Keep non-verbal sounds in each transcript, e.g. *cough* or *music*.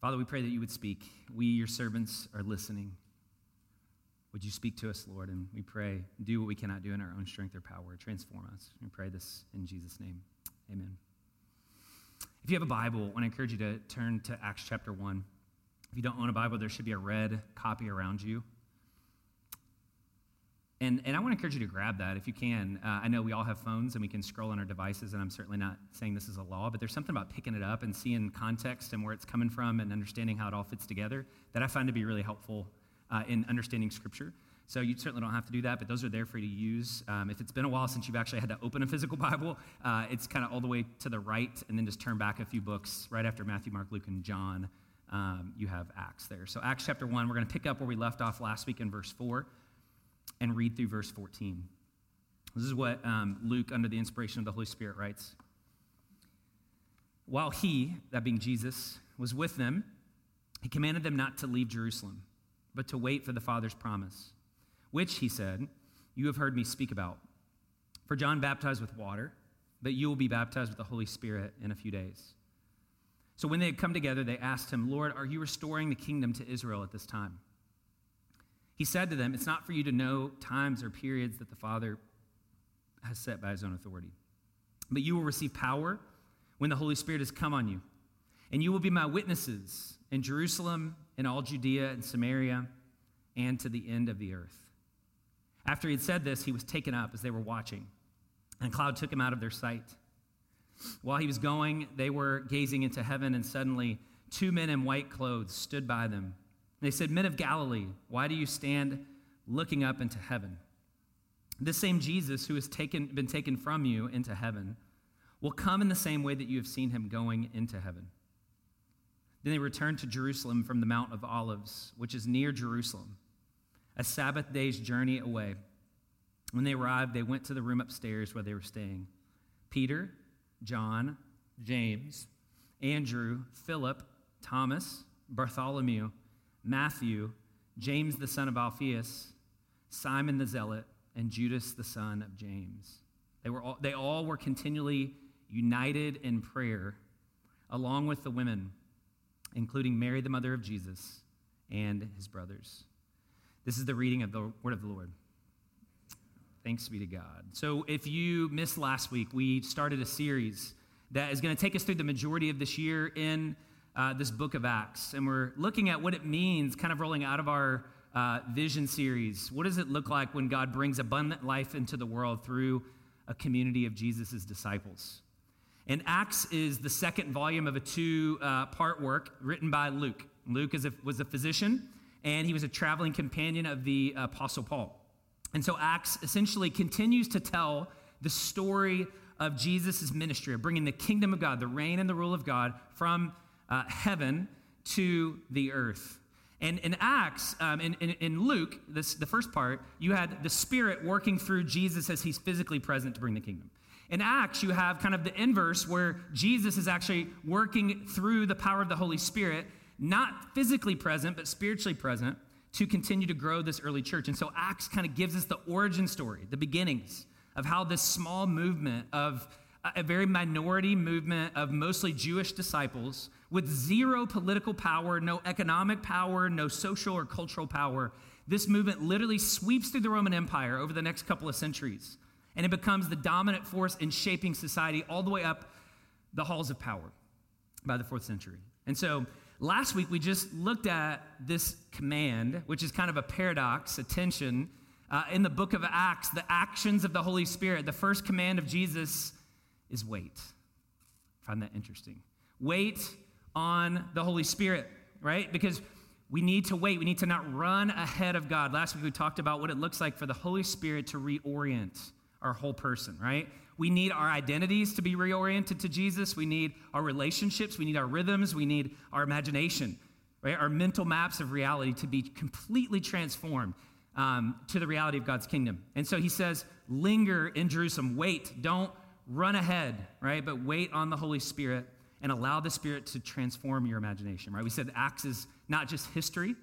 Father, we pray that you would speak. We, your servants, are listening. Would you speak to us, Lord? And we pray, do what we cannot do in our own strength or power. Transform us. We pray this in Jesus' name. Amen. If you have a Bible, I want to encourage you to turn to Acts chapter 1. If you don't own a Bible, there should be a red copy around you. And, and I want to encourage you to grab that if you can. Uh, I know we all have phones and we can scroll on our devices, and I'm certainly not saying this is a law, but there's something about picking it up and seeing context and where it's coming from and understanding how it all fits together that I find to be really helpful uh, in understanding Scripture. So you certainly don't have to do that, but those are there for you to use. Um, if it's been a while since you've actually had to open a physical *laughs* Bible, uh, it's kind of all the way to the right, and then just turn back a few books right after Matthew, Mark, Luke, and John. Um, you have Acts there. So Acts chapter one, we're going to pick up where we left off last week in verse four and read through verse 14. This is what um, Luke, under the inspiration of the Holy Spirit, writes. While he, that being Jesus, was with them, he commanded them not to leave Jerusalem, but to wait for the Father's promise, which, he said, you have heard me speak about. For John baptized with water, but you will be baptized with the Holy Spirit in a few days. So when they had come together, they asked him, Lord, are you restoring the kingdom to Israel at this time? He said to them, It's not for you to know times or periods that the Father has set by his own authority. But you will receive power when the Holy Spirit has come on you. And you will be my witnesses in Jerusalem, in all Judea and Samaria, and to the end of the earth. After he had said this, he was taken up as they were watching, and a cloud took him out of their sight. While he was going, they were gazing into heaven, and suddenly two men in white clothes stood by them. They said, Men of Galilee, why do you stand looking up into heaven? This same Jesus who has taken, been taken from you into heaven will come in the same way that you have seen him going into heaven. Then they returned to Jerusalem from the Mount of Olives, which is near Jerusalem, a Sabbath day's journey away. When they arrived, they went to the room upstairs where they were staying. Peter, John, James, Andrew, Philip, Thomas, Bartholomew, Matthew, James the son of Alphaeus, Simon the Zealot, and Judas the son of James. They, were all, they all were continually united in prayer, along with the women, including Mary, the mother of Jesus, and his brothers. This is the reading of the word of the Lord. Thanks be to God. So, if you missed last week, we started a series that is going to take us through the majority of this year in uh, this book of Acts, and we're looking at what it means, kind of rolling out of our uh, vision series. What does it look like when God brings abundant life into the world through a community of Jesus' disciples? And Acts is the second volume of a two uh, part work written by Luke. Luke a, was a physician, and he was a traveling companion of the Apostle Paul. And so Acts essentially continues to tell the story of Jesus' ministry, of bringing the kingdom of God, the reign and the rule of God from uh, heaven to the earth. And in Acts, um, in, in, in, Luke, this, the first part, you had the Spirit working through Jesus as he's physically present to bring the kingdom. In Acts, you have kind of the inverse where Jesus is actually working through the power of the Holy Spirit, not physically present, but spiritually present to continue to grow this early church. And so Acts kind of gives us the origin story, the beginnings of how this small movement of a very minority movement of mostly Jewish disciples with zero political power, no economic power, no social or cultural power. This movement literally sweeps through the Roman Empire over the next couple of centuries, and it becomes the dominant force in shaping society all the way up the halls of power by the fourth century. And so last week we just looked at this command, which is kind of a paradox, a tension. Uh, in the book of Acts, the actions of the Holy Spirit, the first command of Jesus is wait. I find that interesting. Wait on the Holy Spirit, right? Because we need to wait. We need to not run ahead of God. Last week we talked about what it looks like for the Holy Spirit to reorient our whole person, right? We need our identities to be reoriented to Jesus. We need our relationships. We need our rhythms. We need our imagination, right? Our mental maps of reality to be completely transformed um, to the reality of God's kingdom. And so he says, linger in Jerusalem. Wait. Don't run ahead, right? But wait on the Holy Spirit and allow the Spirit to transform your imagination, right? We said Acts is not just history,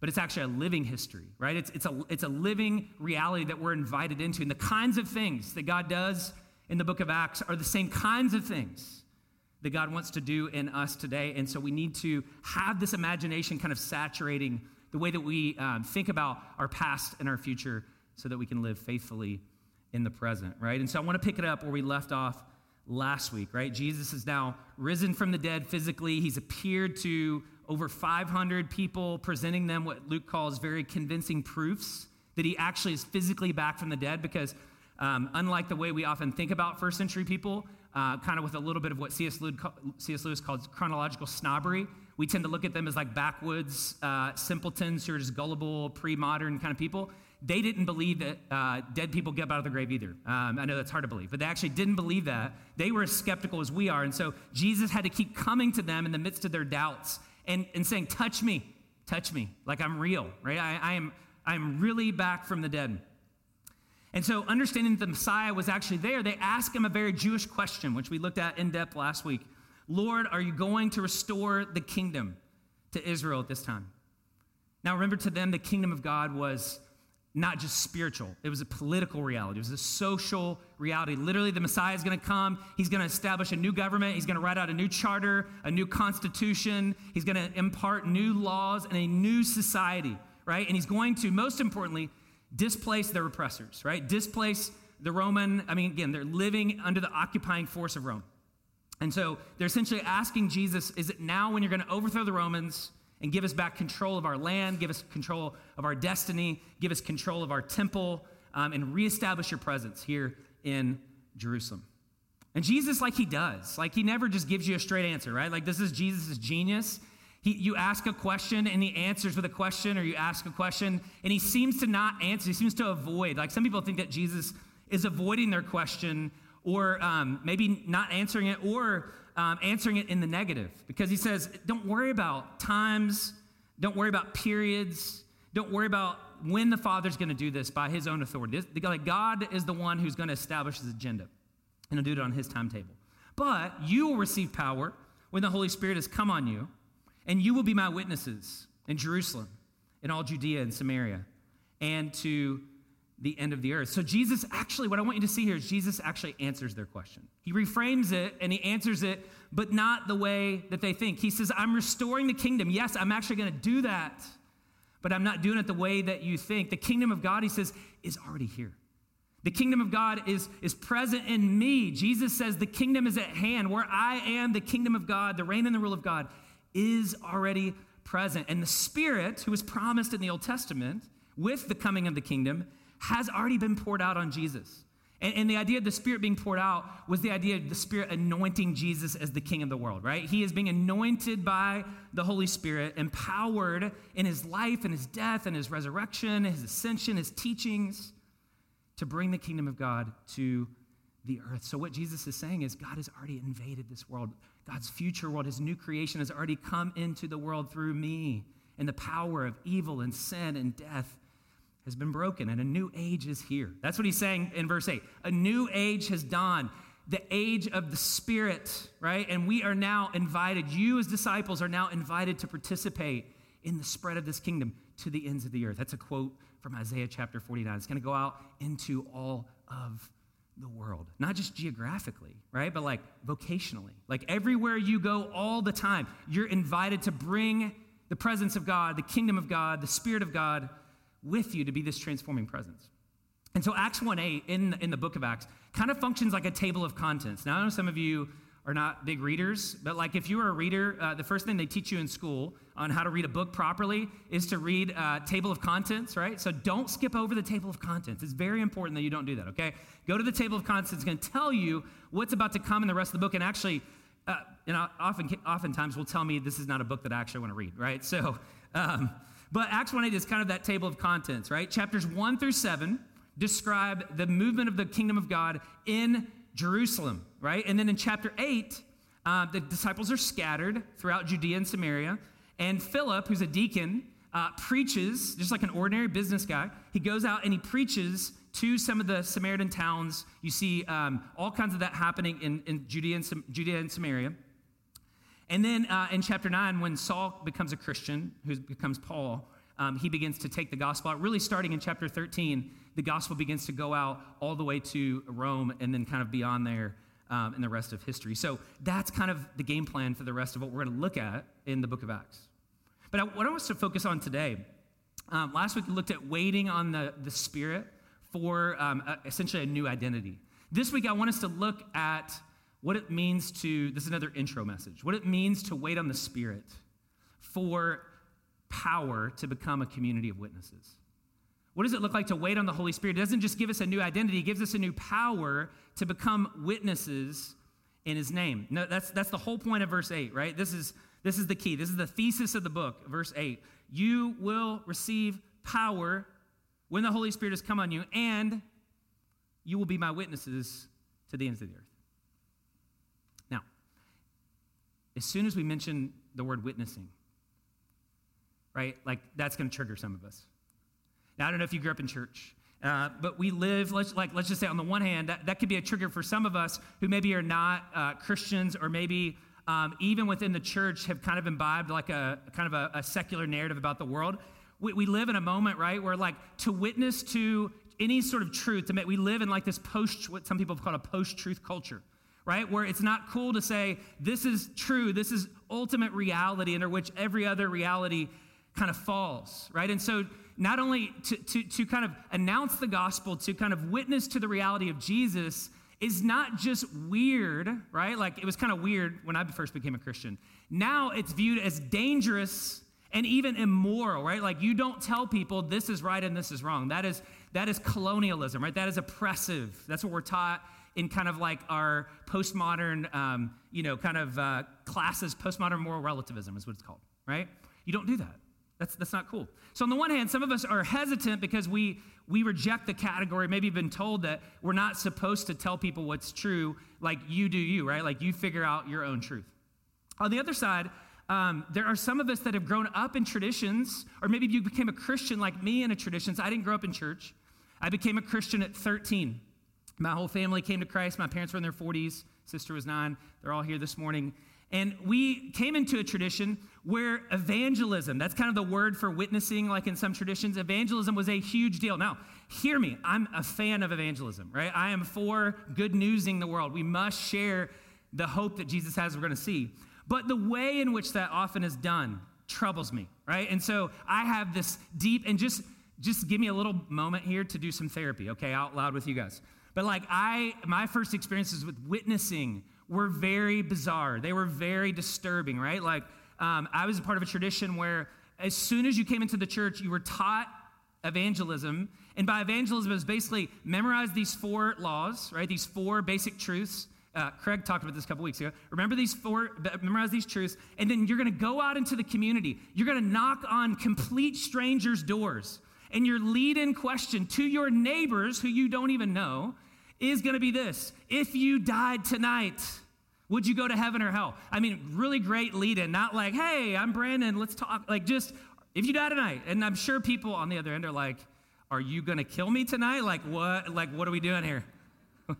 but it's actually a living history, right? It's, it's, a, it's a living reality that we're invited into. And the kinds of things that God does in the book of Acts are the same kinds of things that God wants to do in us today. And so we need to have this imagination kind of saturating the way that we um, think about our past and our future so that we can live faithfully in the present, right? And so I want to pick it up where we left off last week, right? Jesus is now risen from the dead physically. He's appeared to over 500 people, presenting them what Luke calls very convincing proofs that he actually is physically back from the dead because um, unlike the way we often think about first century people, uh, kind of with a little bit of what C.S. Lewis, calls chronological snobbery, we tend to look at them as like backwoods uh, simpletons who are just gullible, pre modern kind of people. They didn't believe that uh, dead people get out of the grave either. Um, I know that's hard to believe, but they actually didn't believe that. They were as skeptical as we are. And so Jesus had to keep coming to them in the midst of their doubts and, and saying, Touch me, touch me, like I'm real, right? I, I am, I am really back from the dead. And so, understanding that the Messiah was actually there, they ask him a very Jewish question, which we looked at in depth last week Lord, are you going to restore the kingdom to Israel at this time? Now, remember, to them, the kingdom of God was not just spiritual, it was a political reality, it was a social reality. Literally, the Messiah is going to come, he's going to establish a new government, he's going to write out a new charter, a new constitution, he's going to impart new laws and a new society, right? And he's going to, most importantly, displace their oppressors, right? Displace the Roman, I mean, again, they're living under the occupying force of Rome. And so they're essentially asking Jesus, is it now when you're going to overthrow the Romans and give us back control of our land, give us control of our destiny, give us control of our temple, um, and reestablish your presence here in Jerusalem? And Jesus, like he does, like he never just gives you a straight answer, right? Like this is Jesus' genius. He, you ask a question and he answers with a question, or you ask a question and he seems to not answer. He seems to avoid. Like some people think that Jesus is avoiding their question, or um, maybe not answering it, or um, answering it in the negative, because he says, "Don't worry about times. Don't worry about periods. Don't worry about when the Father's going to do this by His own authority. Like God is the one who's going to establish His agenda, and He'll do it on His timetable. But you will receive power when the Holy Spirit has come on you." And you will be my witnesses in Jerusalem, in all Judea and Samaria, and to the end of the earth. So, Jesus actually, what I want you to see here is Jesus actually answers their question. He reframes it and he answers it, but not the way that they think. He says, I'm restoring the kingdom. Yes, I'm actually going to do that, but I'm not doing it the way that you think. The kingdom of God, he says, is already here. The kingdom of God is, is present in me. Jesus says, The kingdom is at hand. Where I am, the kingdom of God, the reign and the rule of God is already present. And the Spirit, who was promised in the Old Testament with the coming of the kingdom, has already been poured out on Jesus. And, and, the idea of the Spirit being poured out was the idea of the Spirit anointing Jesus as the King of the world, right? He is being anointed by the Holy Spirit, empowered in his life and his death and his resurrection, his ascension, his teachings to bring the kingdom of God to the earth. So, what Jesus is saying is God has already invaded this world. God's future world, his new creation, has already come into the world through me. And the power of evil and sin and death has been broken, and a new age is here. That's what he's saying in verse 8. A new age has dawned, the age of the Spirit, right? And we are now invited, you as disciples are now invited to participate in the spread of this kingdom to the ends of the earth. That's a quote from Isaiah chapter 49. It's going to go out into all of the world, not just geographically, right? But like vocationally. Like everywhere you go all the time, you're invited to bring the presence of God, the kingdom of God, the Spirit of God with you to be this transforming presence. And so Acts 1 8 in, in the book of Acts kind of functions like a table of contents. Now, I know some of you are not big readers, but like if you are a reader, uh, the first thing they teach you in school on how to read a book properly is to read uh, table of contents, right? So don't skip over the table of contents. It's very important that you don't do that, okay? Go to the table of contents. It's going to tell you what's about to come in the rest of the book. And actually, uh, know, often, oftentimes will tell me this is not a book that I actually want to read, right? So, um, but Acts 1 8 is kind of that table of contents, right? Chapters 1 through 7 describe the movement of the kingdom of God in Jerusalem, right? And then in chapter 8, uh, the disciples are scattered throughout Judea and Samaria. And Philip, who's a deacon, uh, preaches, just like an ordinary business guy, he goes out and he preaches to some of the Samaritan towns. You see um, all kinds of that happening in, in Judea, and, Judea and Samaria. And then uh, in chapter 9, when Saul becomes a Christian, who becomes Paul, um, he begins to take the gospel out. Really, starting in chapter 13, the gospel begins to go out all the way to Rome and then kind of beyond there um, in the rest of history. So that's kind of the game plan for the rest of what we're going to look at in the book of Acts. But I, what I want us to focus on today, um, last week we looked at waiting on the, the Spirit for um, a, essentially a new identity. This week I want us to look at what it means to, this is another intro message, what it means to wait on the Spirit for power to become a community of witnesses. What does it look like to wait on the Holy Spirit? It doesn't just give us a new identity, it gives us a new power to become witnesses in his name. No, that's, that's the whole point of verse 8, right? This is, this is the key. This is the thesis of the book, verse 8. You will receive power when the Holy Spirit has come on you, and you will be my witnesses to the ends of the earth. Now, as soon as we mention the word witnessing, right, like that's going to trigger some of us. Now, I don't know if you grew up in church, uh, but we live, let's, like, let's just say on the one hand, that, that could be a trigger for some of us who maybe are not uh, Christians or maybe um, even within the church have kind of imbibed like a kind of a, a secular narrative about the world. We, we, live in a moment, right, where like to witness to any sort of truth, to make, we live in like this post, what some people have called a post truth culture, right, where it's not cool to say this is true, this is ultimate reality under which every other reality kind of falls, right? And so not only to, to, to kind of announce the gospel, to kind of witness to the reality of Jesus is not just weird, right? Like it was kind of weird when I first became a Christian. Now it's viewed as dangerous and even immoral, right? Like you don't tell people this is right and this is wrong. That is that is colonialism, right? That is oppressive. That's what we're taught in kind of like our postmodern, um, you know, kind of uh, classes. Postmodern moral relativism is what it's called, right? You don't do that. That's, that's not cool. So, on the one hand, some of us are hesitant because we, we reject the category, maybe been told that we're not supposed to tell people what's true, like you do you, right? Like you figure out your own truth. On the other side, um, there are some of us that have grown up in traditions, or maybe you became a Christian like me in a traditions. I didn't grow up in church. I became a Christian at 13. My whole family came to Christ. My parents were in their 40s. Sister was nine. They're all here this morning. And we came into a tradition where evangelism, that's kind of the word for witnessing, like in some traditions, evangelism was a huge deal. Now, hear me, I'm a fan of evangelism, right? I am for good newsing the world. We must share the hope that Jesus has, we're going to see. But the way in which that often is done troubles me, right? And so I have this deep, and just, just give me a little moment here to do some therapy, okay, out loud with you guys. But like I, my first experiences with witnessing were very bizarre. They were very disturbing, right? Like, um, I was a part of a tradition where as soon as you came into the church, you were taught evangelism. And by evangelism, it was basically memorize these four laws, right? These four basic truths. Uh, Craig talked about this a couple weeks ago. Remember these four, memorize these truths, and then you're going to go out into the community. You're going to knock on complete strangers' doors. And your lead in question to your neighbors who you don't even know is going to be this If you died tonight, would you go to heaven or hell? I mean, really great lead in, not like, hey, I'm Brandon, let's talk. Like, just if you die tonight. And I'm sure people on the other end are like, are you going to kill me tonight? Like, what? Like, what are we doing here? *laughs*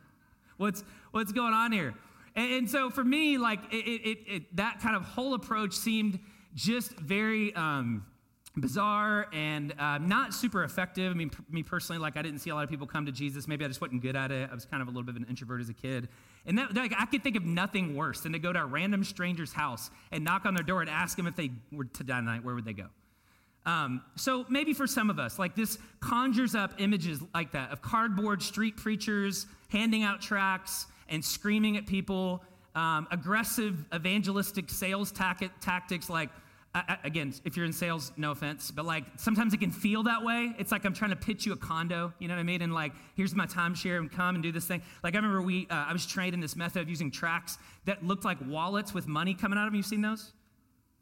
what's, what's going on here? And, and so for me, like, it, it, it, that kind of whole approach seemed just very, um, bizarre and uh, not super effective. I mean, p- me personally, like I didn't see a lot of people come to Jesus. Maybe I just wasn't good at it. I was kind of a little bit of an introvert as a kid. And that, like, I could think of nothing worse than to go to a random stranger's house and knock on their door and ask them if they were to die tonight, where would they go? Um, so maybe for some of us, like this conjures up images like that of cardboard street preachers handing out tracts and screaming at people, um, aggressive evangelistic sales tactics like I, again, if you're in sales, no offense, but like sometimes it can feel that way. It's like I'm trying to pitch you a condo, you know what I mean? And like, here's my timeshare and come and do this thing. Like I remember we, uh, I was trained in this method of using tracks that looked like wallets with money coming out of them. You've seen those?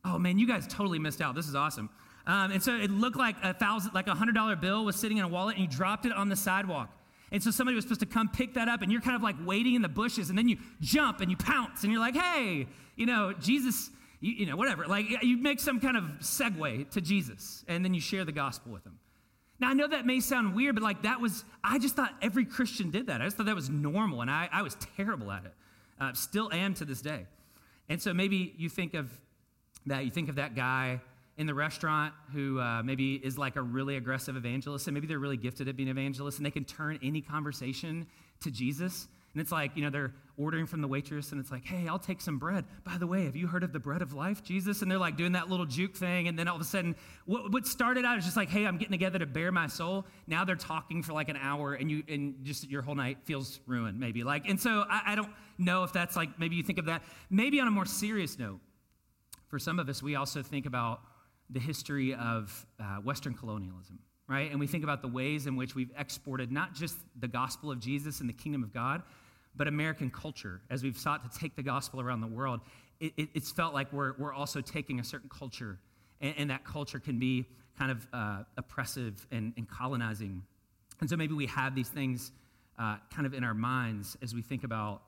Oh man, you guys totally missed out. This is awesome. Um, and so it looked like a thousand, like a hundred dollar bill was sitting in a wallet, and you dropped it on the sidewalk. And so somebody was supposed to come pick that up, and you're kind of like waiting in the bushes, and then you jump and you pounce, and you're like, hey, you know, Jesus you, you know, whatever. Like you make some kind of segue to Jesus and then you share the gospel with them. Now, I know that may sound weird, but like that was, I just thought every Christian did that. I just thought that was normal, and I, I was terrible at it. Uh, still am to this day. And so maybe you think of that, you think of that guy in the restaurant who uh, maybe is like a really aggressive evangelist, and maybe they're really gifted at being evangelists, and they can turn any conversation to Jesus. And it's like, you know, they're ordering from the waitress and it's like, hey, I'll take some bread. By the way, have you heard of the bread of life, Jesus? And they're like doing that little juke thing. And then all of a sudden, what, what started out as just like, hey, I'm getting together to bare my soul. Now they're talking for like an hour and you, and just your whole night feels ruined, maybe. Like, and so I, I don't know if that's like, maybe you think of that. Maybe on a more serious note, for some of us, we also think about the history of uh, Western colonialism right? And we think about the ways in which we've exported not just the gospel of Jesus and the kingdom of God, but American culture, as we've sought to take the gospel around the world, it, it, it's felt like we're, we're also taking a certain culture, and, and that culture can be kind of uh, oppressive and, and, colonizing. And so maybe we have these things uh, kind of in our minds as we think about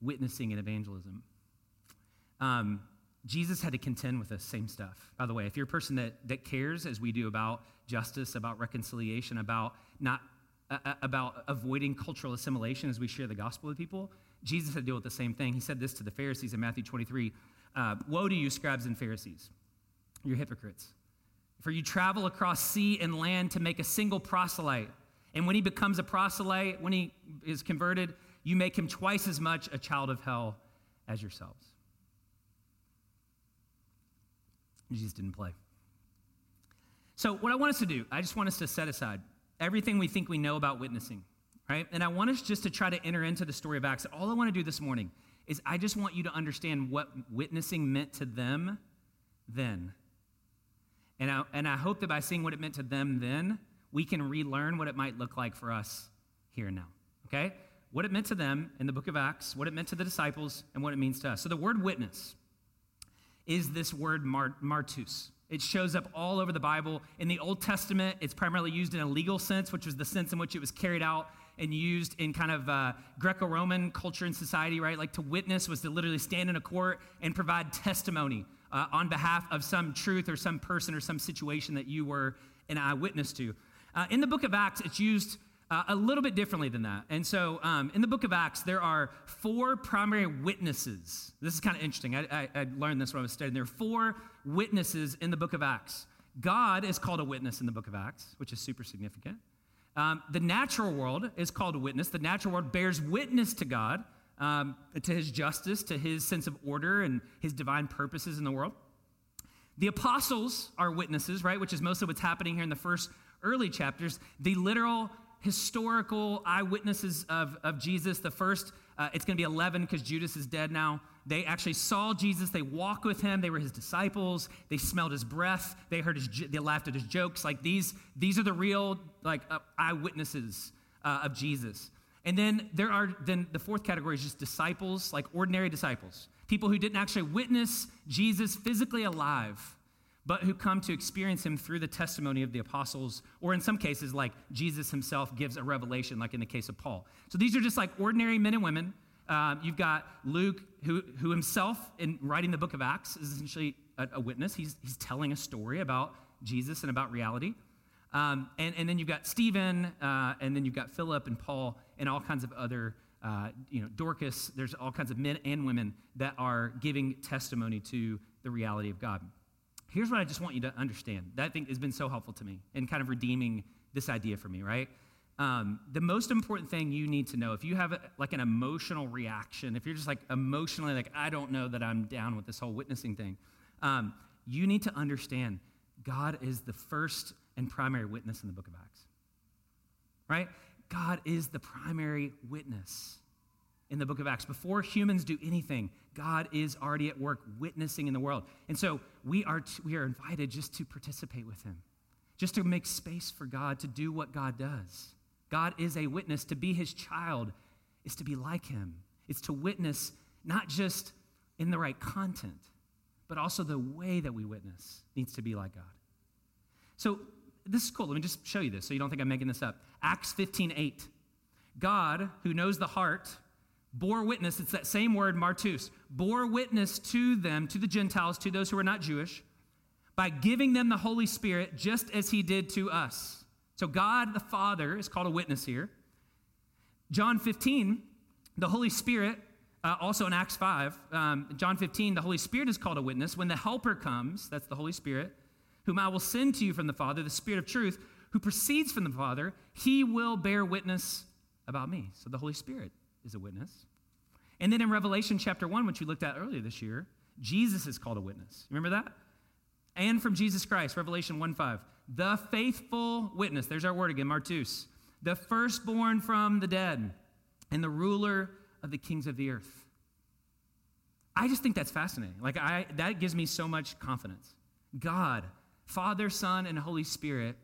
witnessing and evangelism. Um, Jesus had to contend with the same stuff. By the way, if you're a person that, that cares, as we do, about justice, about reconciliation, about not about avoiding cultural assimilation as we share the gospel with people, Jesus had to deal with the same thing. He said this to the Pharisees in Matthew 23 uh, Woe to you, scribes and Pharisees! You're hypocrites. For you travel across sea and land to make a single proselyte. And when he becomes a proselyte, when he is converted, you make him twice as much a child of hell as yourselves. Jesus didn't play. So, what I want us to do, I just want us to set aside everything we think we know about witnessing, right? And I want us just to try to enter into the story of Acts. All I want to do this morning is I just want you to understand what witnessing meant to them then. And I, and I hope that by seeing what it meant to them then, we can relearn what it might look like for us here and now, okay? What it meant to them in the book of Acts, what it meant to the disciples, and what it means to us. So the word witness is this word martus. It shows up all over the Bible. In the Old Testament, it's primarily used in a legal sense, which was the sense in which it was carried out and used in kind of uh, Greco Roman culture and society, right? Like to witness was to literally stand in a court and provide testimony uh, on behalf of some truth or some person or some situation that you were an eyewitness to. Uh, in the book of Acts, it's used uh, a little bit differently than that. And so um, in the book of Acts, there are four primary witnesses. This is kind of interesting. I, I, I, learned this when I was studying. There are four witnesses in the book of Acts. God is called a witness in the book of Acts, which is super significant. Um, the natural world is called a witness. The natural world bears witness to God, um, to his justice, to his sense of order, and his divine purposes in the world. The apostles are witnesses, right, which is mostly what's happening here in the first early chapters. The literal historical eyewitnesses of, of Jesus. The first, uh, it's going to be 11 because Judas is dead now. They actually saw Jesus. They walked with him. They were his disciples. They smelled his breath. They heard his, they laughed at his jokes. Like these, these are the real like uh, eyewitnesses uh, of Jesus. And then there are then the fourth category is just disciples, like ordinary disciples, people who didn't actually witness Jesus physically alive, but who come to experience him through the testimony of the apostles, or in some cases, like Jesus himself gives a revelation, like in the case of Paul. So these are just like ordinary men and women. Uh, you've got Luke, who, who himself, in writing the book of Acts, is essentially a, a witness. He's, he's telling a story about Jesus and about reality. Um, and, and then you've got Stephen, uh, and then you've got Philip and Paul, and all kinds of other, uh, you know, Dorcas. There's all kinds of men and women that are giving testimony to the reality of God. Here's what I just want you to understand. That thing has been so helpful to me in kind of redeeming this idea for me, right? Um, the most important thing you need to know if you have a, like an emotional reaction, if you're just like emotionally like, I don't know that I'm down with this whole witnessing thing, um, you need to understand God is the first and primary witness in the book of Acts, right? God is the primary witness in the book of Acts. Before humans do anything, God is already at work witnessing in the world. And so we are, t- we are invited just to participate with him, just to make space for God to do what God does. God is a witness. To be his child is to be like him, it's to witness not just in the right content, but also the way that we witness needs to be like God. So this is cool. Let me just show you this so you don't think I'm making this up. Acts 15 8. God, who knows the heart, bore witness, it's that same word, martus, bore witness to them, to the Gentiles, to those who are not Jewish, by giving them the Holy Spirit just as he did to us. So God the Father is called a witness here. John 15, the Holy Spirit, uh, also in Acts 5, um, John 15, the Holy Spirit is called a witness. When the Helper comes, that's the Holy Spirit, whom I will send to you from the Father, the Spirit of truth, who proceeds from the Father, he will bear witness about me. So the Holy Spirit is a witness. And then in Revelation chapter 1, which we looked at earlier this year, Jesus is called a witness. Remember that? And from Jesus Christ, Revelation 1 5. The faithful witness, there's our word again, Martus, the firstborn from the dead, and the ruler of the kings of the earth. I just think that's fascinating. Like, I, that gives me so much confidence. God, Father, Son, and Holy Spirit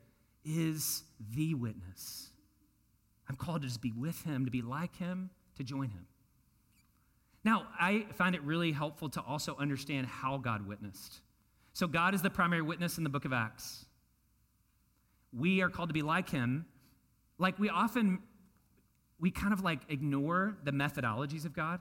is the witness. I'm called to just be with him, to be like him, to join him. Now, I find it really helpful to also understand how God witnessed. So, God is the primary witness in the book of Acts. We are called to be like him. Like, we often, we kind of like ignore the methodologies of God.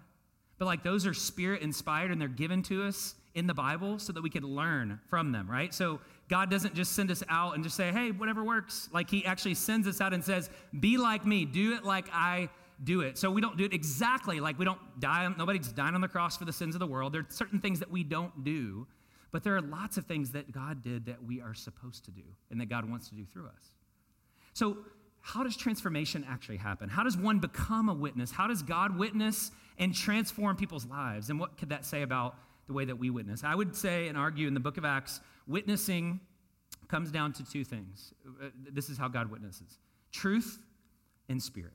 But like those are spirit inspired and they're given to us in the Bible so that we can learn from them, right? So God doesn't just send us out and just say, hey, whatever works. Like He actually sends us out and says, be like me, do it like I do it. So we don't do it exactly like we don't die, nobody's dying on the cross for the sins of the world. There are certain things that we don't do, but there are lots of things that God did that we are supposed to do and that God wants to do through us. So how does transformation actually happen? How does one become a witness? How does God witness and transform people's lives? And what could that say about the way that we witness? I would say and argue in the book of Acts, witnessing comes down to two things. Uh, this is how God witnesses truth and spirit.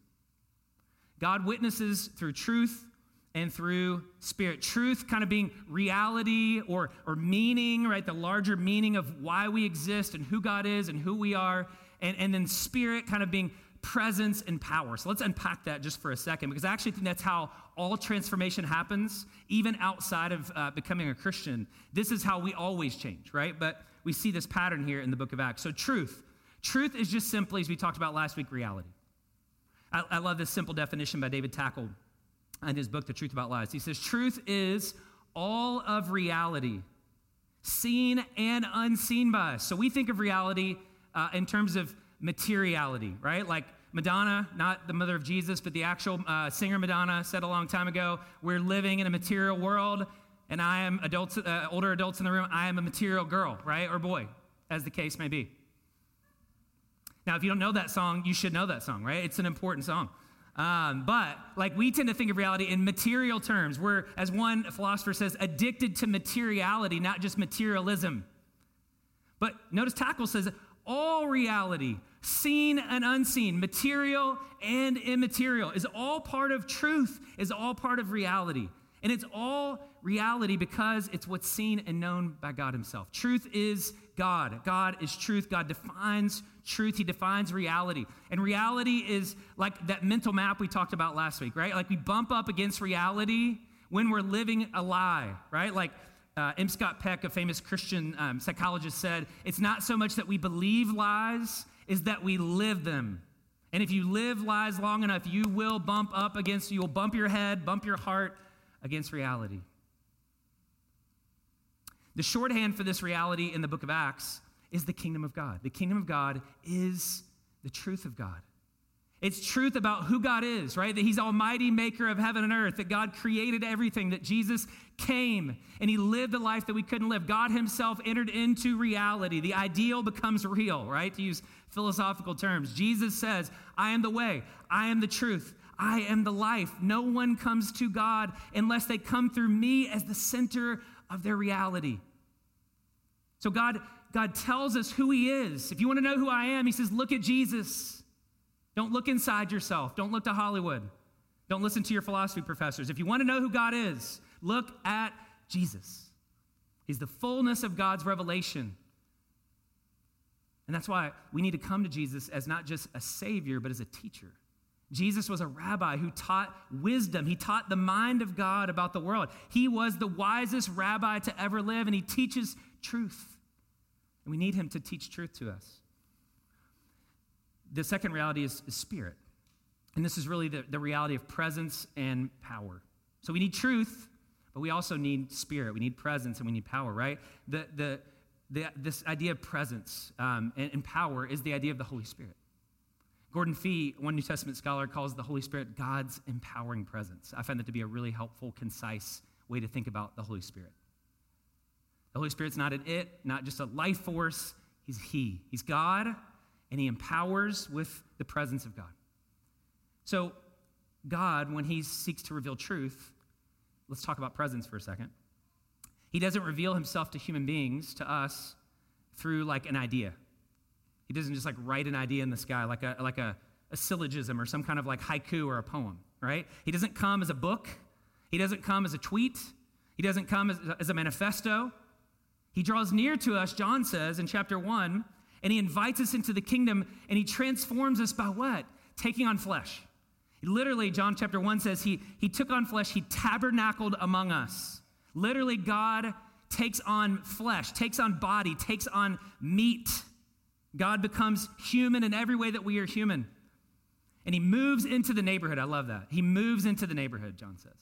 God witnesses through truth and through spirit. Truth kind of being reality or, or meaning, right? The larger meaning of why we exist and who God is and who we are and, and then spirit kind of being presence and power. So let's unpack that just for a second because I actually think that's how all transformation happens, even outside of uh, becoming a Christian. This is how we always change, right? But we see this pattern here in the book of Acts. So, truth. Truth is just simply, as we talked about last week, reality. I, I love this simple definition by David Takle in his book, The Truth About Lies. He says, Truth is all of reality, seen and unseen by us. So, we think of reality uh, in terms of materiality, right? Like Madonna, not the mother of Jesus, but the actual uh, singer Madonna said a long time ago, we're living in a material world, and I am adults, uh, older adults in the room, I am a material girl, right? Or boy, as the case may be. Now, if you don't know that song, you should know that song, right? It's an important song. Um, but like we tend to think of reality in material terms. We're, as one philosopher says, addicted to materiality, not just materialism. But notice Takle says all reality, seen and unseen, material and immaterial, is all part of truth, is all part of reality. And it's all reality because it's what's seen and known by God Himself. Truth is God. God is truth. God defines truth. He defines reality. And reality is like that mental map we talked about last week, right? Like we bump up against reality when we're living a lie, right? Like uh, M. Scott Peck, a famous Christian um, psychologist, said, It's not so much that we believe lies, is that we live them. And if you live lies long enough, you will bump up against, you will bump your head, bump your heart against reality. The shorthand for this reality in the book of Acts is the kingdom of God. The kingdom of God is the truth of God. It's truth about who God is, right? That He's Almighty Maker of heaven and earth, that God created everything, that Jesus came and He lived the life that we couldn't live. God Himself entered into reality. The ideal becomes real, right? To use philosophical terms. Jesus says, I am the way, I am the truth, I am the life. No one comes to God unless they come through me as the center of their reality. So God, God tells us who He is. If you want to know who I am, He says, look at Jesus. Don't look inside yourself. Don't look to Hollywood. Don't listen to your philosophy professors. If you want to know who God is, look at Jesus. He's the fullness of God's revelation. And that's why we need to come to Jesus as not just a savior, but as a teacher. Jesus was a rabbi who taught wisdom. He taught the mind of God about the world. He was the wisest rabbi to ever live, and he teaches truth. And we need him to teach truth to us the second reality is, is spirit. And this is really the, the reality of presence and power. So we need truth, but we also need spirit. We need presence and we need power, right? The, the, the, this idea of presence um, and, and power is the idea of the Holy Spirit. Gordon Fee, one New Testament scholar, calls the Holy Spirit God's empowering presence. I find that to be a really helpful, concise way to think about the Holy Spirit. The Holy Spirit's not an it, not just a life force. He's He. He's God, and he empowers with the presence of God. So, God, when he seeks to reveal truth, let's talk about presence for a second. He doesn't reveal himself to human beings, to us, through like an idea. He doesn't just like write an idea in the sky, like a, like a, a syllogism or some kind of like haiku or a poem, right? He doesn't come as a book. He doesn't come as a tweet. He doesn't come as, as a manifesto. He draws near to us, John says in chapter 1, and he invites us into the kingdom and he transforms us by what? Taking on flesh. Literally, John chapter 1 says he, he took on flesh, he tabernacled among us. Literally, God takes on flesh, takes on body, takes on meat. God becomes human in every way that we are human. And he moves into the neighborhood. I love that. He moves into the neighborhood, John says.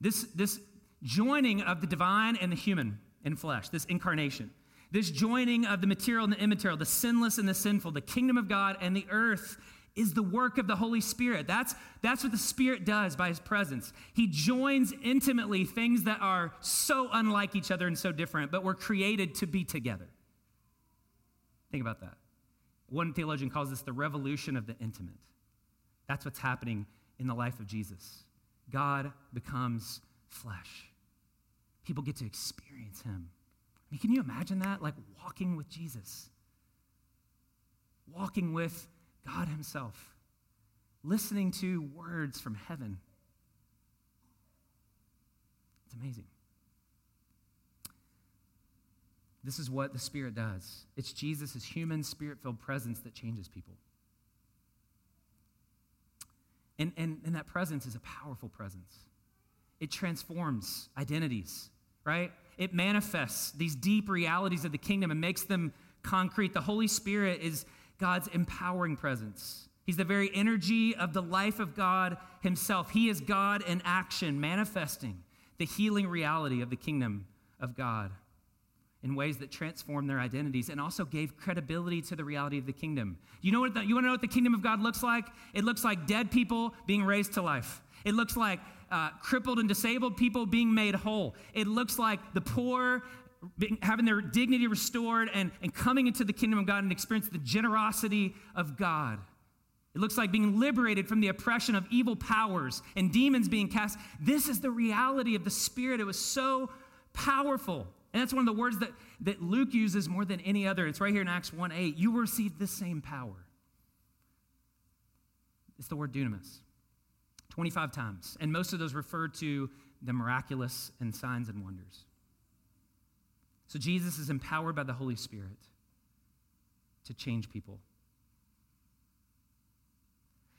This, this joining of the divine and the human in flesh, this incarnation, this joining of the material and the immaterial, the sinless and the sinful, the kingdom of God and the earth is the work of the Holy Spirit. That's, that's what the Spirit does by His presence. He joins intimately things that are so unlike each other and so different, but were created to be together. Think about that. One theologian calls this the revolution of the intimate. That's what's happening in the life of Jesus. God becomes flesh. People get to experience Him. I mean, can you imagine that? Like walking with Jesus, walking with God Himself, listening to words from heaven. It's amazing. This is what the Spirit does. It's Jesus' human, spirit filled presence that changes people. And, and, and that presence is a powerful presence. It transforms identities, right? It manifests these deep realities of the kingdom and makes them concrete. The Holy Spirit is God's empowering presence. He's the very energy of the life of God Himself. He is God in action, manifesting the healing reality of the kingdom of God in ways that transformed their identities and also gave credibility to the reality of the kingdom. You know what the, you want to know what the kingdom of God looks like? It looks like dead people being raised to life. It looks like uh, crippled and disabled people being made whole. It looks like the poor having their dignity restored and, and coming into the kingdom of God and experience the generosity of God. It looks like being liberated from the oppression of evil powers and demons being cast. This is the reality of the Spirit. It was so powerful. And that's one of the words that, that Luke uses more than any other. It's right here in Acts 1 8. You received the same power. It's the word dunamis 25 times. And most of those refer to the miraculous and signs and wonders. So Jesus is empowered by the Holy Spirit to change people.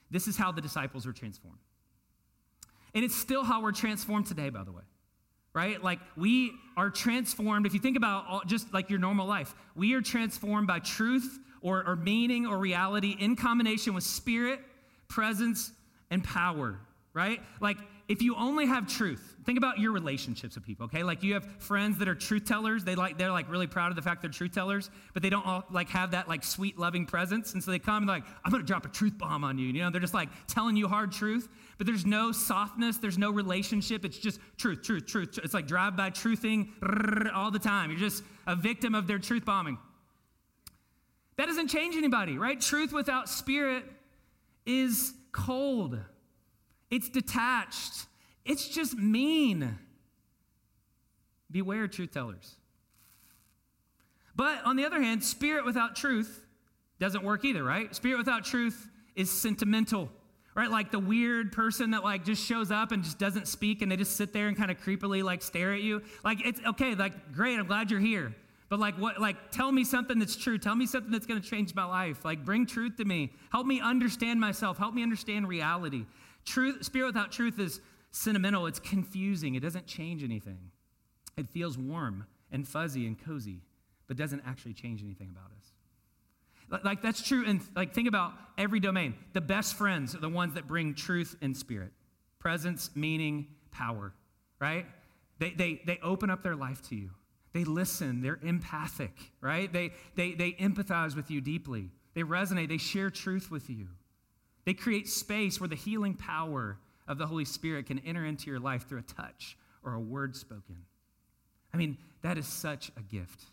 This is how the disciples were transformed. And it's still how we're transformed today, by the way. Right? Like we are transformed. If you think about all, just like your normal life, we are transformed by truth or, or meaning or reality in combination with spirit, presence, and power. Right? Like if you only have truth, think about your relationships with people, okay? Like you have friends that are truth tellers. They like they're like really proud of the fact they're truth tellers, but they don't all like have that like sweet loving presence. And so they come and like, I'm gonna drop a truth bomb on you. You know, they're just like telling you hard truth, but there's no softness, there's no relationship. It's just truth, truth, truth. It's like drive by truthing all the time. You're just a victim of their truth bombing. That doesn't change anybody, right? Truth without spirit is cold. It's detached. It's just mean. Beware truth tellers. But on the other hand, spirit without truth doesn't work either, right? Spirit without truth is sentimental, right? Like the weird person that like just shows up and just doesn't speak and they just sit there and kind of creepily like stare at you. Like it's okay, like great, I'm glad you're here. But like what like tell me something that's true. Tell me something that's going to change my life. Like bring truth to me. Help me understand myself. Help me understand reality. Truth, spirit without truth is sentimental, it's confusing, it doesn't change anything. It feels warm and fuzzy and cozy, but doesn't actually change anything about us. Like that's true, and like think about every domain. The best friends are the ones that bring truth and spirit, presence, meaning, power, right? They, they, they open up their life to you. They listen. They're empathic, right? They, they, they empathize with you deeply. They resonate. They share truth with you. They create space where the healing power of the Holy Spirit can enter into your life through a touch or a word spoken. I mean, that is such a gift.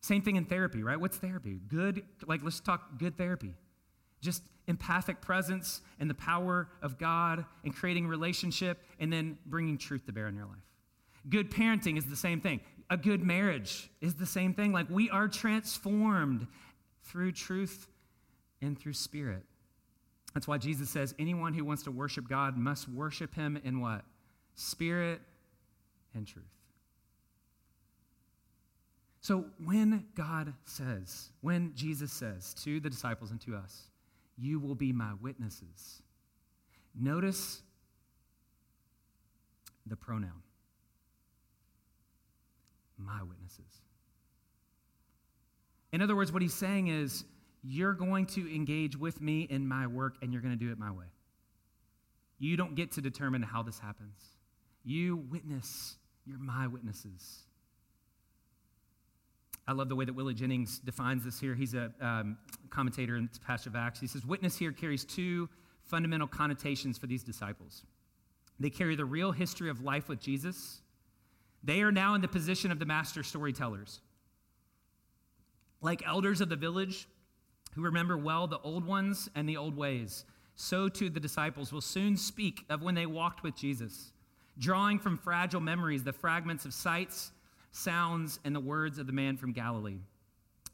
Same thing in therapy, right? What's therapy? Good, like, let's talk good therapy. just empathic presence and the power of God and creating relationship and then bringing truth to bear in your life. Good parenting is the same thing. A good marriage is the same thing. Like we are transformed through truth and through spirit. That's why Jesus says anyone who wants to worship God must worship him in what? Spirit and truth. So when God says, when Jesus says to the disciples and to us, you will be my witnesses, notice the pronoun my witnesses. In other words, what he's saying is, you're going to engage with me in my work and you're going to do it my way. You don't get to determine how this happens. You witness, you're my witnesses. I love the way that Willie Jennings defines this here. He's a um, commentator and pastor of Acts. He says, Witness here carries two fundamental connotations for these disciples. They carry the real history of life with Jesus. They are now in the position of the master storytellers. Like elders of the village, who remember well the old ones and the old ways, so too the disciples will soon speak of when they walked with Jesus, drawing from fragile memories the fragments of sights, sounds, and the words of the man from Galilee.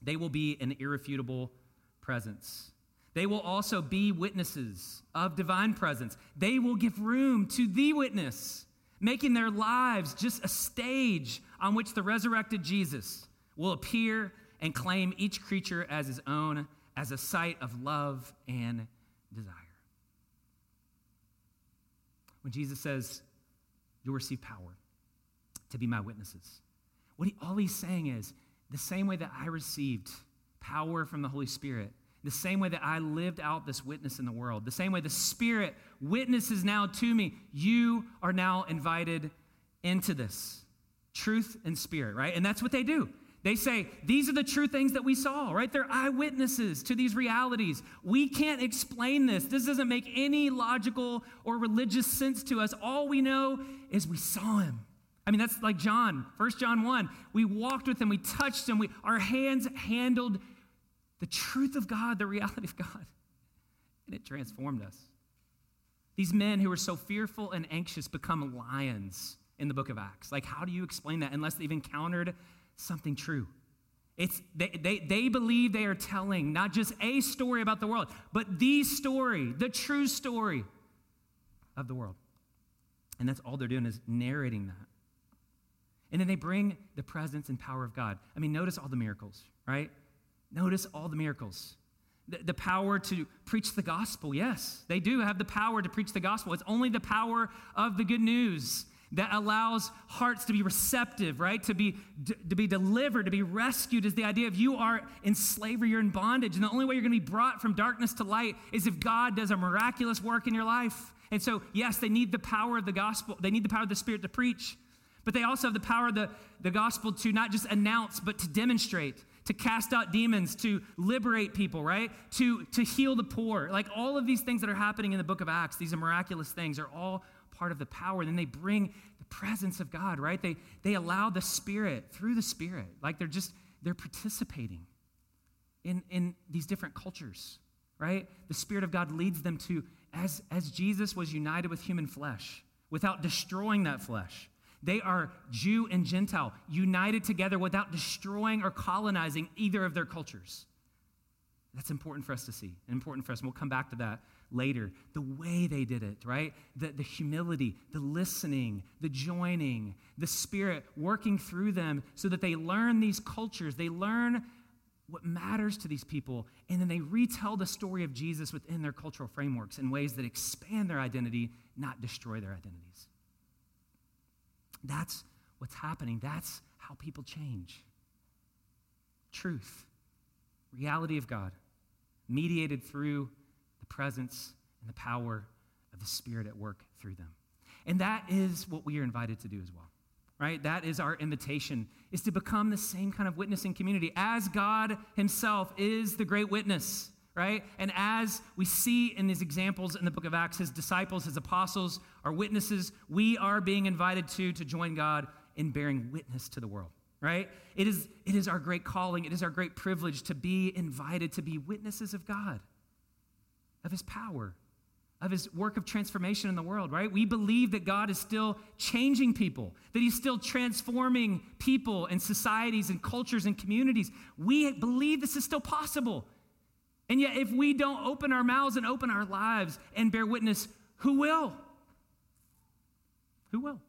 They will be an irrefutable presence. They will also be witnesses of divine presence. They will give room to the witness, making their lives just a stage on which the resurrected Jesus will appear and claim each creature as his own as a site of love and desire. When Jesus says, You'll receive power to be my witnesses, what he, all he's saying is, the same way that I received power from the Holy Spirit, the same way that I lived out this witness in the world, the same way the Spirit witnesses now to me, you are now invited into this truth and spirit, right? And that's what they do. They say, These are the true things that we saw, right? They're eyewitnesses to these realities. We can't explain this. This doesn't make any logical or religious sense to us. All we know is we saw him. I mean, that's like John, 1 John 1. We walked with him, we touched him, we, our hands handled the truth of God, the reality of God, and it transformed us. These men who were so fearful and anxious become lions in the book of Acts. Like, how do you explain that unless they've encountered something true. It's, they, they, they believe they are telling not just a story about the world, but the story, the true story of the world. And that's all they're doing is narrating that. And then they bring the presence and power of God. I mean, notice all the miracles, right? Notice all the miracles. The, the, power to preach the gospel, yes, they do have the power to preach the gospel. It's only the power of the good news that allows hearts to be receptive, right? To be, to be delivered, to be rescued is the idea of you are in slavery, you're in bondage. And the only way you're going to be brought from darkness to light is if God does a miraculous work in your life. And so, yes, they need the power of the gospel, they need the power of the Spirit to preach, but they also have the power of the, the gospel to not just announce, but to demonstrate. To cast out demons, to liberate people, right? To, to heal the poor. Like all of these things that are happening in the book of Acts, these are miraculous things, are all part of the power. Then they bring the presence of God, right? They, they allow the Spirit through the Spirit. Like they're just, they're participating in, in these different cultures, right? The Spirit of God leads them to, as, as Jesus was united with human flesh, without destroying that flesh. They are Jew and Gentile, united together without destroying or colonizing either of their cultures. That's important for us to see, important for us. And we'll come back to that later. The way they did it, right? The, the humility, the listening, the joining, the Spirit working through them so that they learn these cultures, they learn what matters to these people, and then they retell the story of Jesus within their cultural frameworks in ways that expand their identity, not destroy their identities. That's what's happening. That's how people change. Truth, reality of God, mediated through the presence and the power of the Spirit at work through them. And that is what we are invited to do as well. Right? That is our invitation is to become the same kind of witnessing community as God himself is the great witness, right? And as we see in these examples in the book of Acts, his disciples, his apostles are witnesses, we are being invited to to join God in bearing witness to the world, right? It is, it is our great calling, it is our great privilege to be invited to be witnesses of God of his power, of his work of transformation in the world, right? We believe that God is still changing people, that he's still transforming people and societies and cultures and communities. We believe this is still possible. And yet, if we don't open our mouths and open our lives and bear witness, who will? Who will?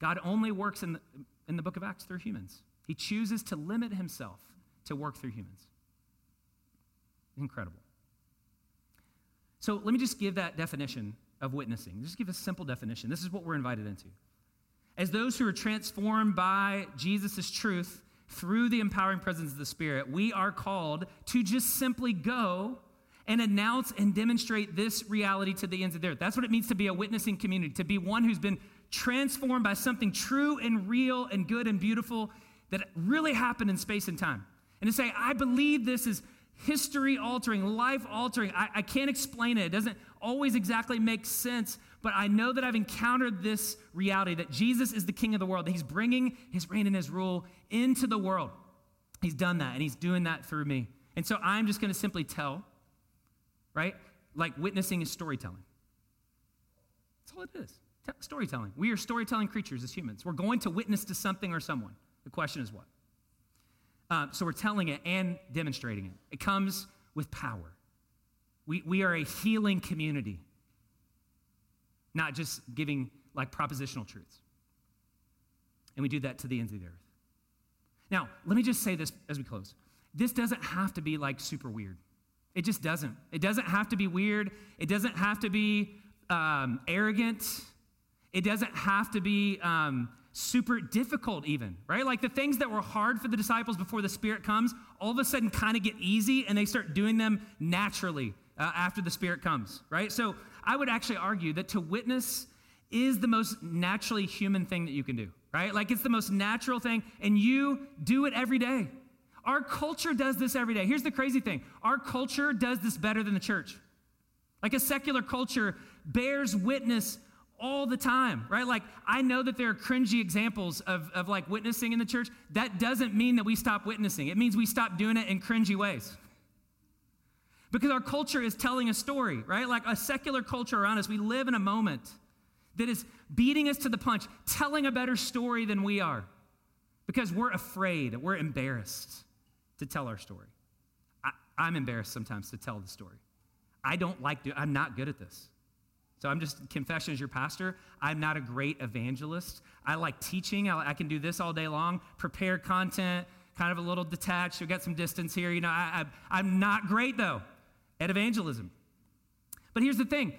God only works in the, in the book of Acts through humans. He chooses to limit himself to work through humans. Incredible. So let me just give that definition of witnessing. Just give a simple definition. This is what we're invited into. As those who are transformed by Jesus' truth through the empowering presence of the Spirit, we are called to just simply go and announce and demonstrate this reality to the ends of the earth. That's what it means to be a witnessing community, to be one who's been transformed by something true and real and good and beautiful that really happened in space and time. And to say, I believe this is history altering, life altering. I, I, can't explain it. It doesn't always exactly make sense, but I know that I've encountered this reality that Jesus is the king of the world, he's bringing his reign and his rule into the world. He's done that, and he's doing that through me. And so I'm just going to simply tell, right? Like witnessing is storytelling. That's all it is. Storytelling. We are storytelling creatures as humans. We're going to witness to something or someone. The question is what? Uh, so we're telling it and demonstrating it. It comes with power. We, we are a healing community, not just giving like propositional truths. And we do that to the ends of the earth. Now, let me just say this as we close. This doesn't have to be like super weird. It just doesn't. It doesn't have to be weird. It doesn't have to be um, arrogant. It doesn't have to be um, super difficult, even, right? Like the things that were hard for the disciples before the Spirit comes, all of a sudden kind of get easy and they start doing them naturally uh, after the Spirit comes, right? So I would actually argue that to witness is the most naturally human thing that you can do, right? Like it's the most natural thing, and you do it every day. Our culture does this every day. Here's the crazy thing our culture does this better than the church. Like a secular culture bears witness all the time, right? Like, I know that there are cringy examples of, of like witnessing in the church. That doesn't mean that we stop witnessing, it means we stop doing it in cringy ways. Because our culture is telling a story, right? Like a secular culture around us, we live in a moment that is beating us to the punch, telling a better story than we are. Because we're afraid, we're embarrassed to tell our story. I, I'm embarrassed sometimes to tell the story. I don't like to, I'm not good at this. So I'm just confession as your pastor. I'm not a great evangelist. I like teaching. I, I, can do this all day long. Prepare content, kind of a little detached. We've got some distance here. You know, I, I, I'm not great though at evangelism. But here's the thing: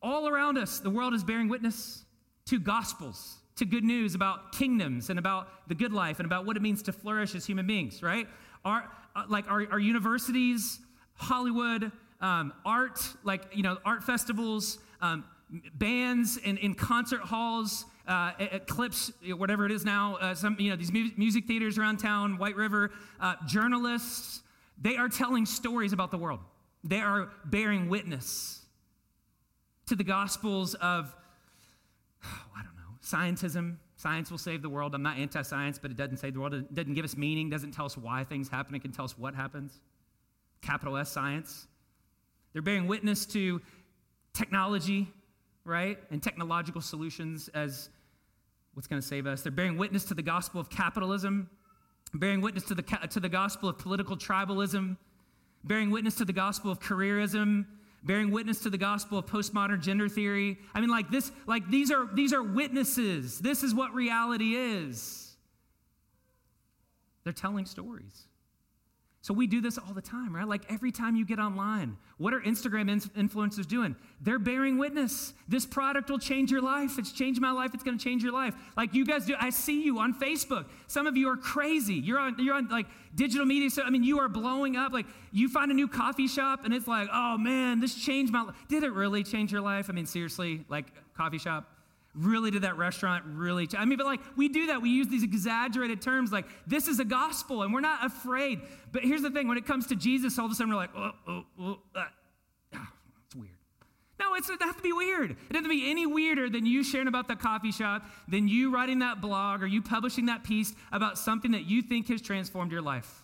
all around us, the world is bearing witness to gospels, to good news about kingdoms and about the good life and about what it means to flourish as human beings. Right? Our uh, like our, our universities, Hollywood. Um, art, like, you know, art festivals, um, bands in, in concert halls, uh, Eclipse, whatever it is now, uh, some, you know, these mu- music theaters around town, White River, uh, journalists, they are telling stories about the world. They are bearing witness to the gospels of, oh, *sighs* I don't know, scientism. Science will save the world. I'm not anti science, but it doesn't save the world. It doesn't give us meaning, doesn't tell us why things happen. It can tell us what happens. Capital S science. They're bearing witness to technology, right? And technological solutions as what's going to save us. They're bearing witness to the gospel of capitalism, bearing witness to the, to the gospel of political tribalism, bearing witness to the gospel of careerism, bearing witness to the gospel of postmodern gender theory. I mean, like this, like these are these are witnesses. This is what reality is. They're telling stories. So we do this all the time, right? Like every time you get online, what are Instagram influencers doing? They're bearing witness. This product will change your life. It's changed my life. It's going to change your life. Like you guys do. I see you on Facebook. Some of you are crazy. You're on you're on like digital media. So I mean, you are blowing up. Like you find a new coffee shop and it's like, "Oh man, this changed my life." Did it really change your life? I mean, seriously, like coffee shop? Really did that restaurant really? I mean, but like we do that. We use these exaggerated terms like this is a gospel and we're not afraid. But here's the thing when it comes to Jesus, all of a sudden we're like, oh, oh, oh, uh, ah, it's weird. No, it doesn't have to be weird. It doesn't have to be any weirder than you sharing about the coffee shop, than you writing that blog, or you publishing that piece about something that you think has transformed your life.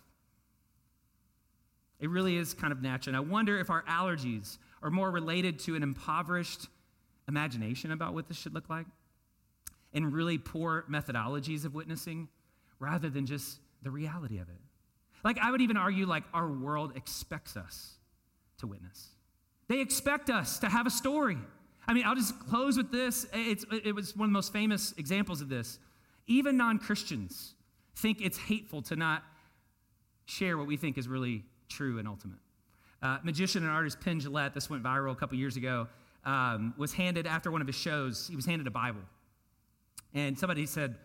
It really is kind of natural. And I wonder if our allergies are more related to an impoverished imagination about what this should look like and really poor methodologies of witnessing rather than just the reality of it. Like, I would even argue, like, our world expects us to witness. They expect us to have a story. I mean, I'll just close with this. It's, it was one of the most famous examples of this. Even non Christians think it's hateful to not share what we think is really true and ultimate. Uh, magician and artist Penn Jillette, this went viral a couple years ago, um, was handed, after one of his shows, he was handed a Bible. And somebody said,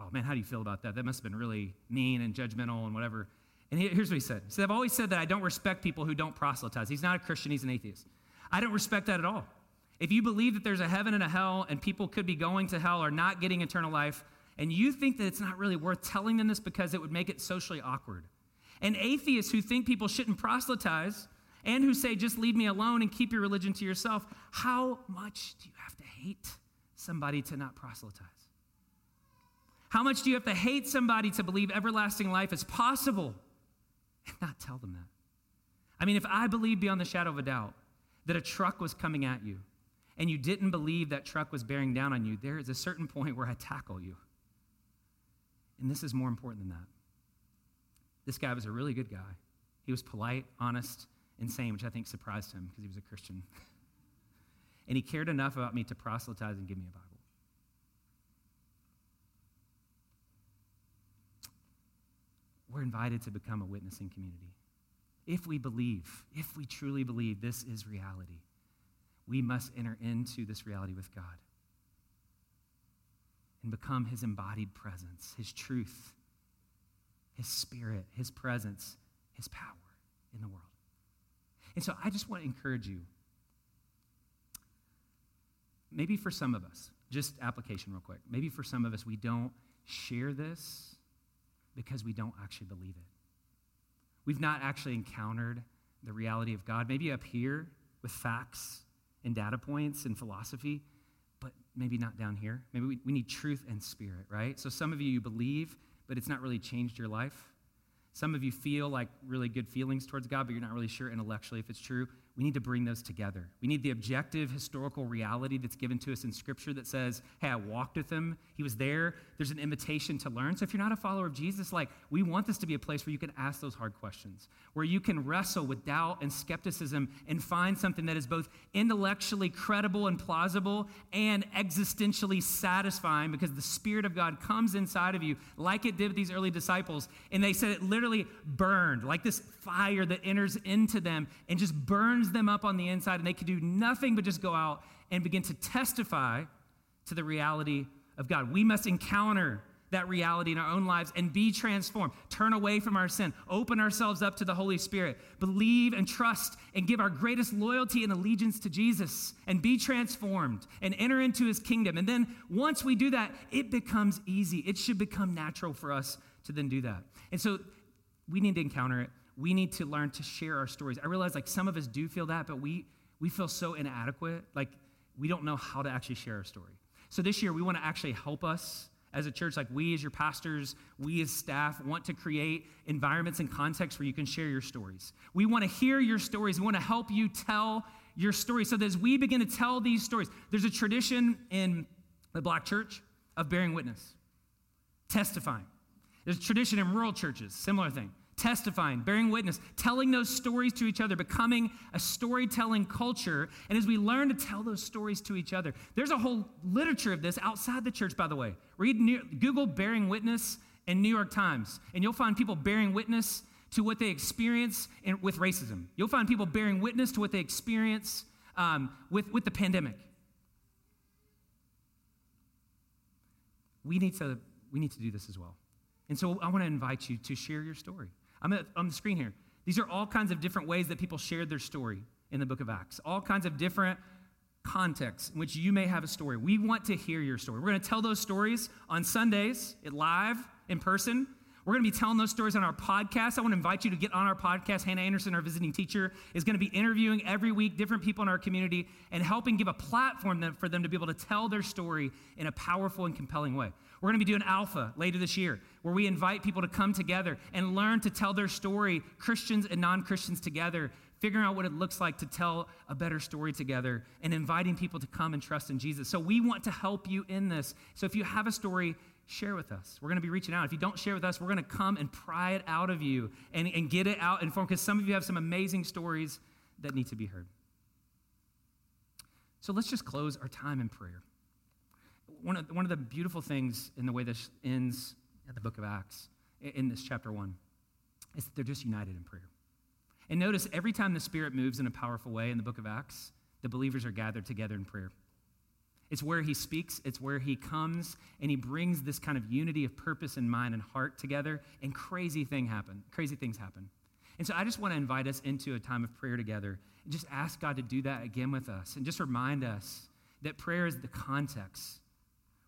Oh man, how do you feel about that? That must have been really mean and judgmental and whatever. And here's what he said. He said, I've always said that I don't respect people who don't proselytize. He's not a Christian, he's an atheist. I don't respect that at all. If you believe that there's a heaven and a hell and people could be going to hell or not getting eternal life, and you think that it's not really worth telling them this because it would make it socially awkward. And atheists who think people shouldn't proselytize and who say, just leave me alone and keep your religion to yourself, how much do you have to hate somebody to not proselytize? How much do you have to hate somebody to believe everlasting life is possible and not tell them that? I mean, if I believed beyond the shadow of a doubt that a truck was coming at you and you didn't believe that truck was bearing down on you, there is a certain point where I tackle you. And this is more important than that. This guy was a really good guy. He was polite, honest, and sane, which I think surprised him because he was a Christian. *laughs* and he cared enough about me to proselytize and give me a Bible. We're invited to become a witnessing community. If we believe, if we truly believe this is reality, we must enter into this reality with God and become his embodied presence, his truth, his spirit, his presence, his power in the world. And so I just want to encourage you. Maybe for some of us, just application real quick. Maybe for some of us, we don't share this because we don't actually believe it. We've not actually encountered the reality of God. Maybe up here with facts and data points and philosophy, but maybe not down here. Maybe we, we need truth and spirit, right? So some of you, you believe, but it's not really changed your life. Some of you feel like really good feelings towards God, but you're not really sure intellectually if it's true. We need to bring those together. We need the objective historical reality that's given to us in Scripture that says, hey, I walked with him. He was there. There's an invitation to learn. So if you're not a follower of Jesus, like, we want this to be a place where you can ask those hard questions, where you can wrestle with doubt and skepticism and find something that is both intellectually credible and plausible and existentially satisfying because the Spirit of God comes inside of you, like it did with these early disciples. And they said it literally burned, like this fire that enters into them and just burns them up on the inside, and they can do nothing but just go out and begin to testify to the reality of God. We must encounter that reality in our own lives and be transformed. Turn away from our sin, open ourselves up to the Holy Spirit, believe and trust and give our greatest loyalty and allegiance to Jesus and be transformed and enter into his kingdom. And then once we do that, it becomes easy. It should become natural for us to then do that. And so we need to encounter it we need to learn to share our stories. I realize like some of us do feel that, but we we feel so inadequate, like we don't know how to actually share our story. So this year we want to actually help us as a church, like we as your pastors, we as staff want to create environments and contexts where you can share your stories. We want to hear your stories. We want to help you tell your story so that as we begin to tell these stories, there's a tradition in the black church of bearing witness, testifying. There's a tradition in rural churches, similar thing testifying, bearing witness, telling those stories to each other, becoming a storytelling culture. And as we learn to tell those stories to each other, there's a whole literature of this outside the church, by the way. Read New, Google bearing witness in New York Times, and you'll find people bearing witness to what they experience in, with racism. You'll find people bearing witness to what they experience um, with, with the pandemic. We need, to, we need to do this as well. And so I want to invite you to share your story. I'm at, on the screen here. These are all kinds of different ways that people shared their story in the book of Acts, all kinds of different contexts in which you may have a story. We want to hear your story. We're going to tell those stories on Sundays, live, in person. We're going to be telling those stories on our podcast. I want to invite you to get on our podcast. Hannah Anderson, our visiting teacher, is going to be interviewing every week different people in our community and helping give a platform for them to be able to tell their story in a powerful and compelling way. We're going to be doing Alpha later this year, where we invite people to come together and learn to tell their story, Christians and non Christians together, figuring out what it looks like to tell a better story together, and inviting people to come and trust in Jesus. So we want to help you in this. So if you have a story, share with us. We're going to be reaching out. If you don't share with us, we're going to come and pry it out of you and, and get it out in form because some of you have some amazing stories that need to be heard. So let's just close our time in prayer. One of, one of the beautiful things in the way this ends at the book of Acts, in this chapter one, is that they're just united in prayer. And notice every time the Spirit moves in a powerful way in the book of Acts, the believers are gathered together in prayer. It's where he speaks, it's where he comes, and he brings this kind of unity of purpose and mind and heart together, and crazy thing happen. Crazy things happen. And so I just want to invite us into a time of prayer together and just ask God to do that again with us and just remind us that prayer is the context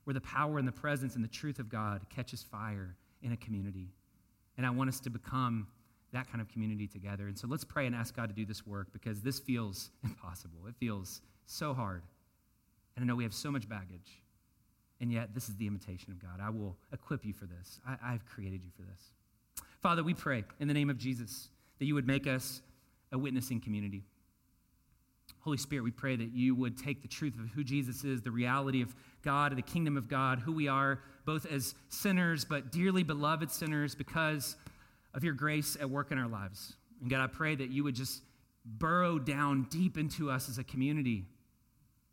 where the power and the presence and the truth of God catches fire in a community. And I want us to become that kind of community together. And so let's pray and ask God to do this work because this feels *laughs* impossible. It feels so hard. And I know we have so much baggage. And yet, this is the invitation of God. I will equip you for this. I, have created you for this. Father, we pray in the name of Jesus that you would make us a witnessing community. Holy Spirit, we pray that you would take the truth of who Jesus is, the reality of God, the kingdom of God, who we are, both as sinners, but dearly beloved sinners because of your grace at work in our lives. And God, I pray that you would just burrow down deep into us as a community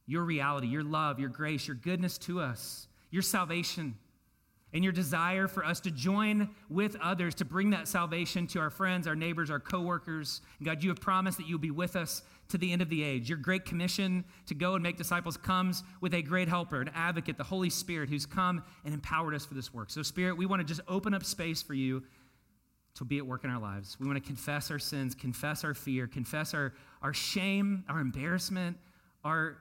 your reality, your love, your grace, your goodness to us, your salvation, and your desire for us to join with others to bring that salvation to our friends, our neighbors, our coworkers. And God, you have promised that you'll be with us to the end of the age. Your great commission to go and make disciples comes with a great helper, an advocate, the Holy Spirit, who's come and empowered us for this work. So, Spirit, we want to just open up space for you to be at work in our lives. We want to confess our sins, confess our fear, confess our, our shame, our embarrassment, our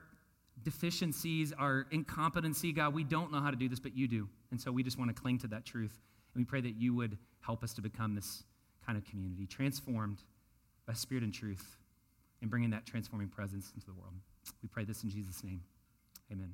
deficiencies, our incompetency. God, we don't know how to do this, but you do. And so we just want to cling to that truth. And we pray that you would help us to become this kind of community, transformed by spirit and truth, and bringing that transforming presence into the world. We pray this in Jesus' name. Amen.